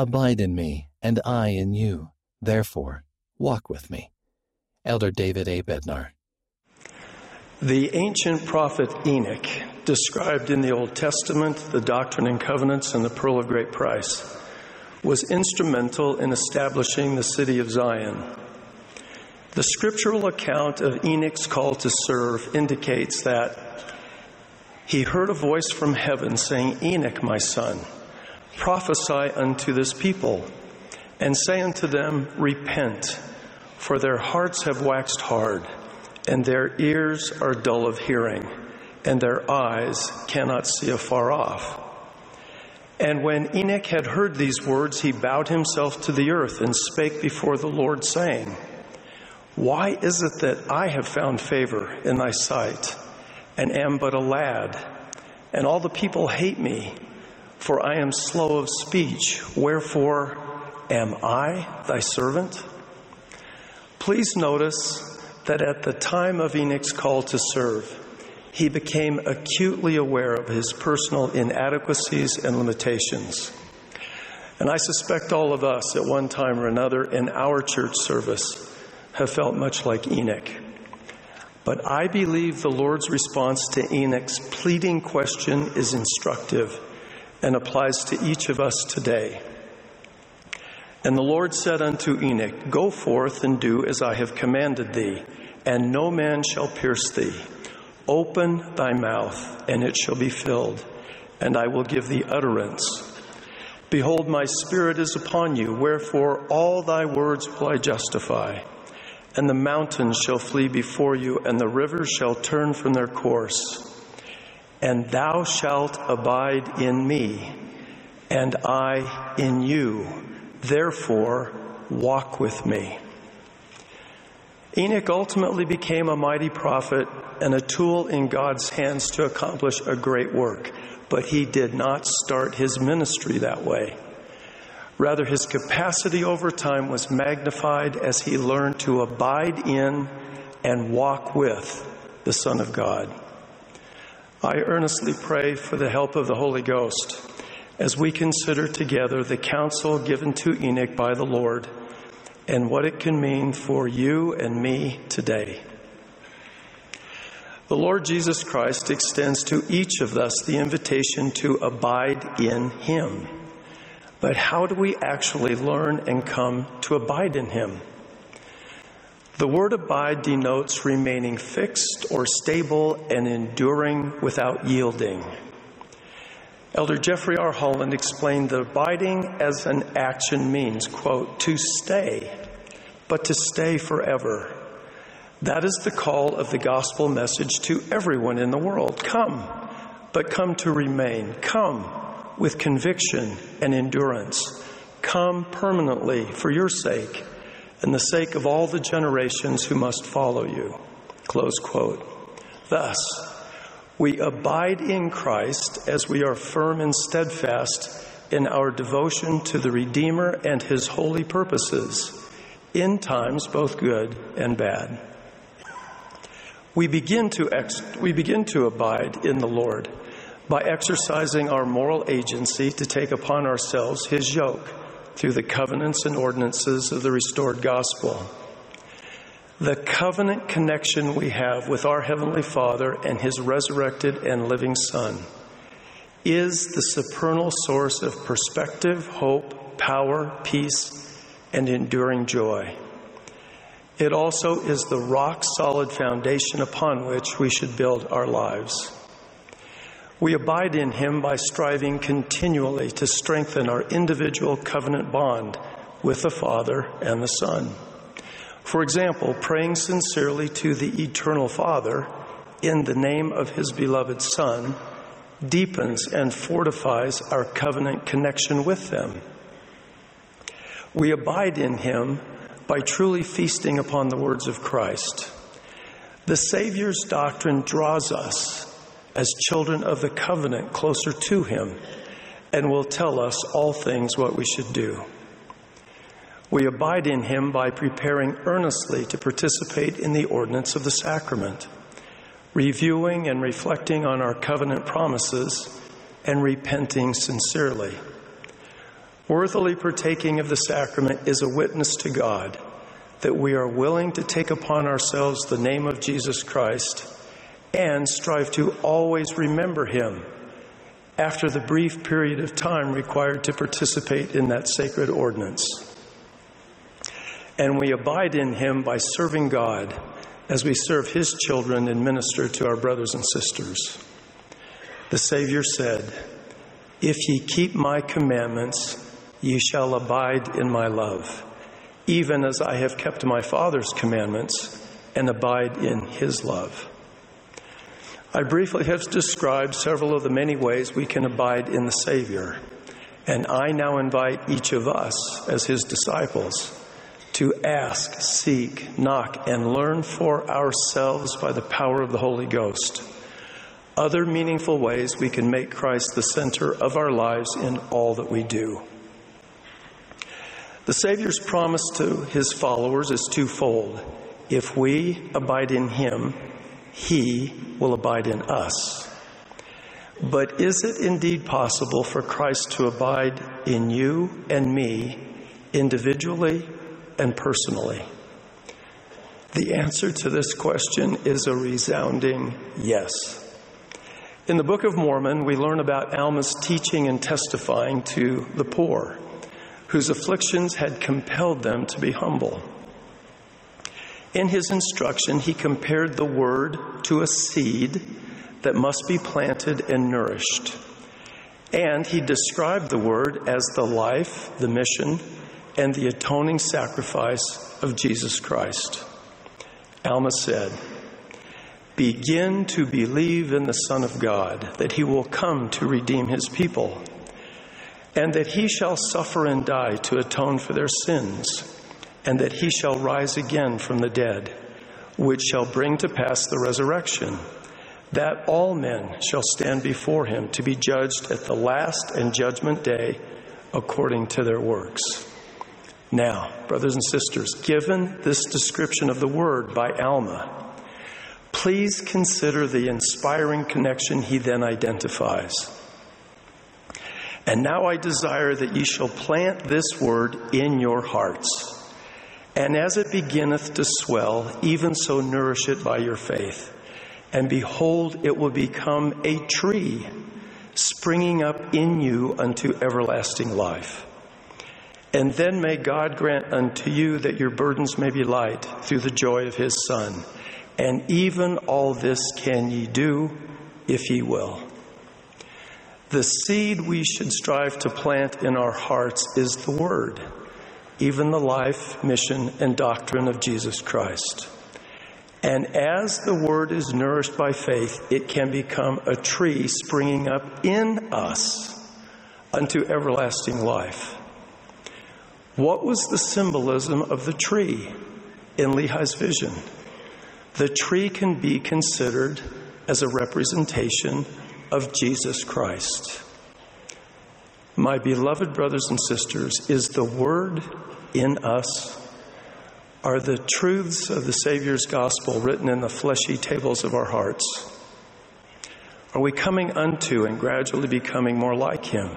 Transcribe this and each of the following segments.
Abide in me, and I in you. Therefore, walk with me. Elder David A. Bednar. The ancient prophet Enoch, described in the Old Testament, the Doctrine and Covenants, and the Pearl of Great Price, was instrumental in establishing the city of Zion. The scriptural account of Enoch's call to serve indicates that he heard a voice from heaven saying, Enoch, my son, prophesy unto this people, and say unto them, Repent, for their hearts have waxed hard, and their ears are dull of hearing, and their eyes cannot see afar off. And when Enoch had heard these words, he bowed himself to the earth and spake before the Lord, saying, Why is it that I have found favor in thy sight, and am but a lad, and all the people hate me? For I am slow of speech, wherefore am I thy servant? Please notice that at the time of Enoch's call to serve, he became acutely aware of his personal inadequacies and limitations. And I suspect all of us at one time or another in our church service have felt much like Enoch. But I believe the Lord's response to Enoch's pleading question is instructive and applies to each of us today. And the Lord said unto Enoch, Go forth and do as I have commanded thee, and no man shall pierce thee. Open thy mouth, and it shall be filled, and I will give thee utterance. Behold, my spirit is upon you, wherefore all thy words will I justify. And the mountains shall flee before you, and the rivers shall turn from their course and thou shalt abide in me, and I in you. Therefore, walk with me. Enoch ultimately became a mighty prophet and a tool in God's hands to accomplish a great work, but he did not start his ministry that way. Rather, his capacity over time was magnified as he learned to abide in and walk with the Son of God. I earnestly pray for the help of the Holy Ghost as we consider together the counsel given to Enoch by the Lord and what it can mean for you and me today. The Lord Jesus Christ extends to each of us the invitation to abide in Him. But how do we actually learn and come to abide in Him? The word abide denotes remaining fixed or stable and enduring without yielding. Elder Jeffrey R. Holland explained that abiding as an action means, quote, to stay, but to stay forever. That is the call of the gospel message to everyone in the world. Come, but come to remain. Come with conviction and endurance. Come permanently for your sake and the sake of all the generations who must follow you. Close quote. Thus, we abide in Christ as we are firm and steadfast in our devotion to the Redeemer and his holy purposes in times both good and bad. We begin to, ex- we begin to abide in the Lord by exercising our moral agency to take upon ourselves his yoke through the covenants and ordinances of the restored gospel. The covenant connection we have with our Heavenly Father and His resurrected and living Son is the supernal source of perspective, hope, power, peace, and enduring joy. It also is the rock solid foundation upon which we should build our lives. We abide in Him by striving continually to strengthen our individual covenant bond with the Father and the Son. For example, praying sincerely to the Eternal Father in the name of His beloved Son deepens and fortifies our covenant connection with them. We abide in Him by truly feasting upon the words of Christ. The Savior's doctrine draws us as children of the covenant closer to Him and will tell us all things what we should do. We abide in Him by preparing earnestly to participate in the ordinance of the sacrament, reviewing and reflecting on our covenant promises, and repenting sincerely. Worthily partaking of the sacrament is a witness to God that we are willing to take upon ourselves the name of Jesus Christ and strive to always remember him after the brief period of time required to participate in that sacred ordinance. And we abide in him by serving God as we serve his children and minister to our brothers and sisters. The Savior said, If ye keep my commandments, Ye shall abide in my love, even as I have kept my Father's commandments and abide in his love. I briefly have described several of the many ways we can abide in the Savior, and I now invite each of us as his disciples to ask, seek, knock, and learn for ourselves by the power of the Holy Ghost other meaningful ways we can make Christ the center of our lives in all that we do. The Savior's promise to his followers is twofold. If we abide in him, he will abide in us. But is it indeed possible for Christ to abide in you and me individually and personally? The answer to this question is a resounding yes. In the Book of Mormon, we learn about Alma's teaching and testifying to the poor whose afflictions had compelled them to be humble. In his instruction, he compared the word to a seed that must be planted and nourished. And he described the word as the life, the mission, and the atoning sacrifice of Jesus Christ. Alma said, Begin to believe in the Son of God, that he will come to redeem his people and that he shall suffer and die to atone for their sins, and that he shall rise again from the dead, which shall bring to pass the resurrection, that all men shall stand before him to be judged at the last and judgment day according to their works. Now, brothers and sisters, given this description of the word by Alma, please consider the inspiring connection he then identifies. And now I desire that ye shall plant this word in your hearts. And as it beginneth to swell, even so nourish it by your faith. And behold, it will become a tree springing up in you unto everlasting life. And then may God grant unto you that your burdens may be light through the joy of his Son. And even all this can ye do if ye will. The seed we should strive to plant in our hearts is the Word, even the life, mission, and doctrine of Jesus Christ. And as the Word is nourished by faith, it can become a tree springing up in us unto everlasting life. What was the symbolism of the tree in Lehi's vision? The tree can be considered as a representation of Jesus Christ. My beloved brothers and sisters, is the Word in us? Are the truths of the Savior's gospel written in the fleshy tables of our hearts? Are we coming unto and gradually becoming more like Him?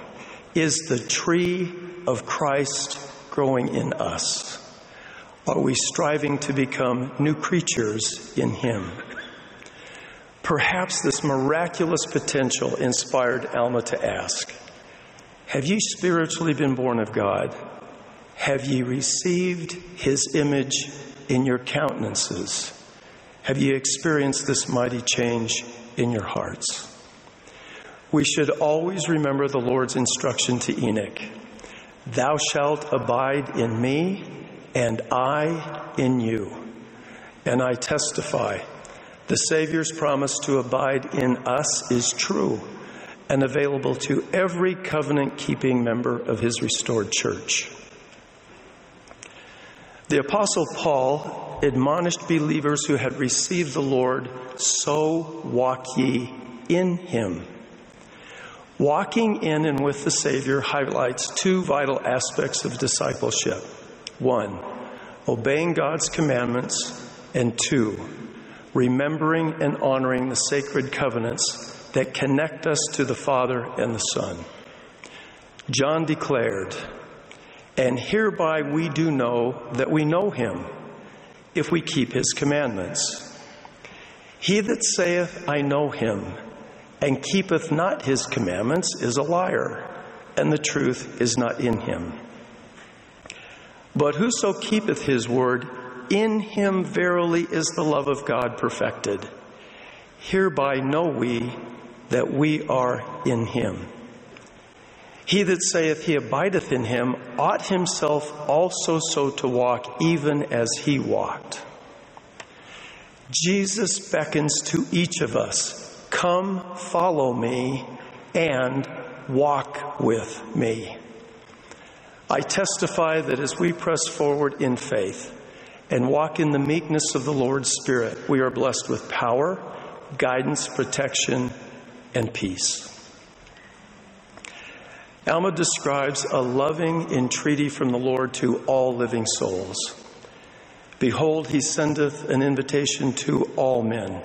Is the tree of Christ growing in us? Are we striving to become new creatures in Him? Perhaps this miraculous potential inspired Alma to ask Have you spiritually been born of God? Have ye received his image in your countenances? Have ye experienced this mighty change in your hearts? We should always remember the Lord's instruction to Enoch Thou shalt abide in me, and I in you. And I testify the Savior's promise to abide in us is true and available to every covenant keeping member of his restored church. The Apostle Paul admonished believers who had received the Lord, so walk ye in him. Walking in and with the Savior highlights two vital aspects of discipleship. One, obeying God's commandments, and two, remembering and honoring the sacred covenants that connect us to the Father and the Son. John declared, And hereby we do know that we know him, if we keep his commandments. He that saith, I know him, and keepeth not his commandments, is a liar, and the truth is not in him. But whoso keepeth his word, in him verily is the love of God perfected. Hereby know we that we are in him. He that saith he abideth in him ought himself also so to walk, even as he walked. Jesus beckons to each of us come, follow me, and walk with me. I testify that as we press forward in faith and walk in the meekness of the Lord's Spirit, we are blessed with power, guidance, protection, and peace. Alma describes a loving entreaty from the Lord to all living souls. Behold, he sendeth an invitation to all men,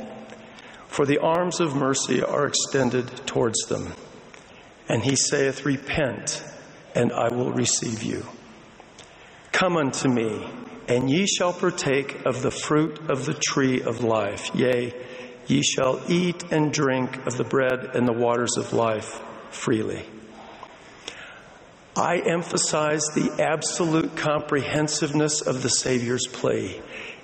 for the arms of mercy are extended towards them. And he saith, Repent, and I will receive you. Come unto me, and ye shall partake of the fruit of the tree of life. Yea, ye shall eat and drink of the bread and the waters of life freely. I emphasize the absolute comprehensiveness of the Savior's plea.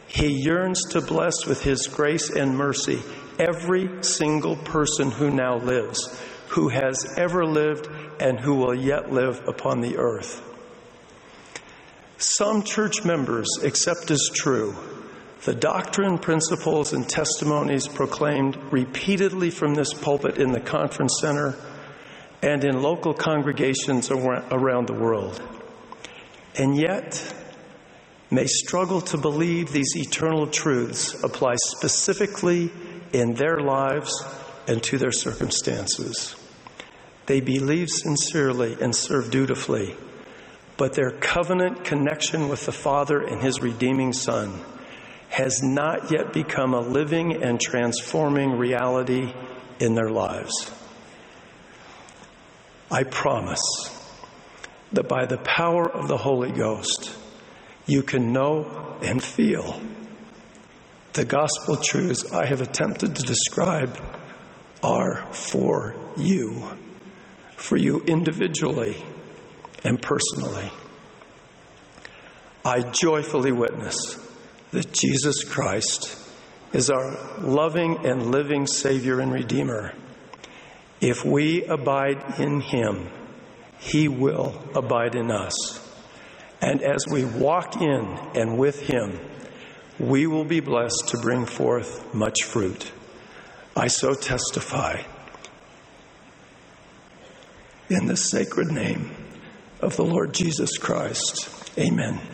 He yearns to bless with His grace and mercy every single person who now lives, who has ever lived, and who will yet live upon the earth. Some church members accept as true the doctrine, principles, and testimonies proclaimed repeatedly from this pulpit in the conference center and in local congregations around the world, and yet may struggle to believe these eternal truths apply specifically in their lives and to their circumstances. They believe sincerely and serve dutifully, but their covenant connection with the Father and His redeeming Son has not yet become a living and transforming reality in their lives. I promise that by the power of the Holy Ghost, you can know and feel the gospel truths I have attempted to describe are for you, for you individually and personally. I joyfully witness that Jesus Christ is our loving and living Savior and Redeemer if we abide in him, he will abide in us. And as we walk in and with him, we will be blessed to bring forth much fruit. I so testify in the sacred name of the Lord Jesus Christ. Amen.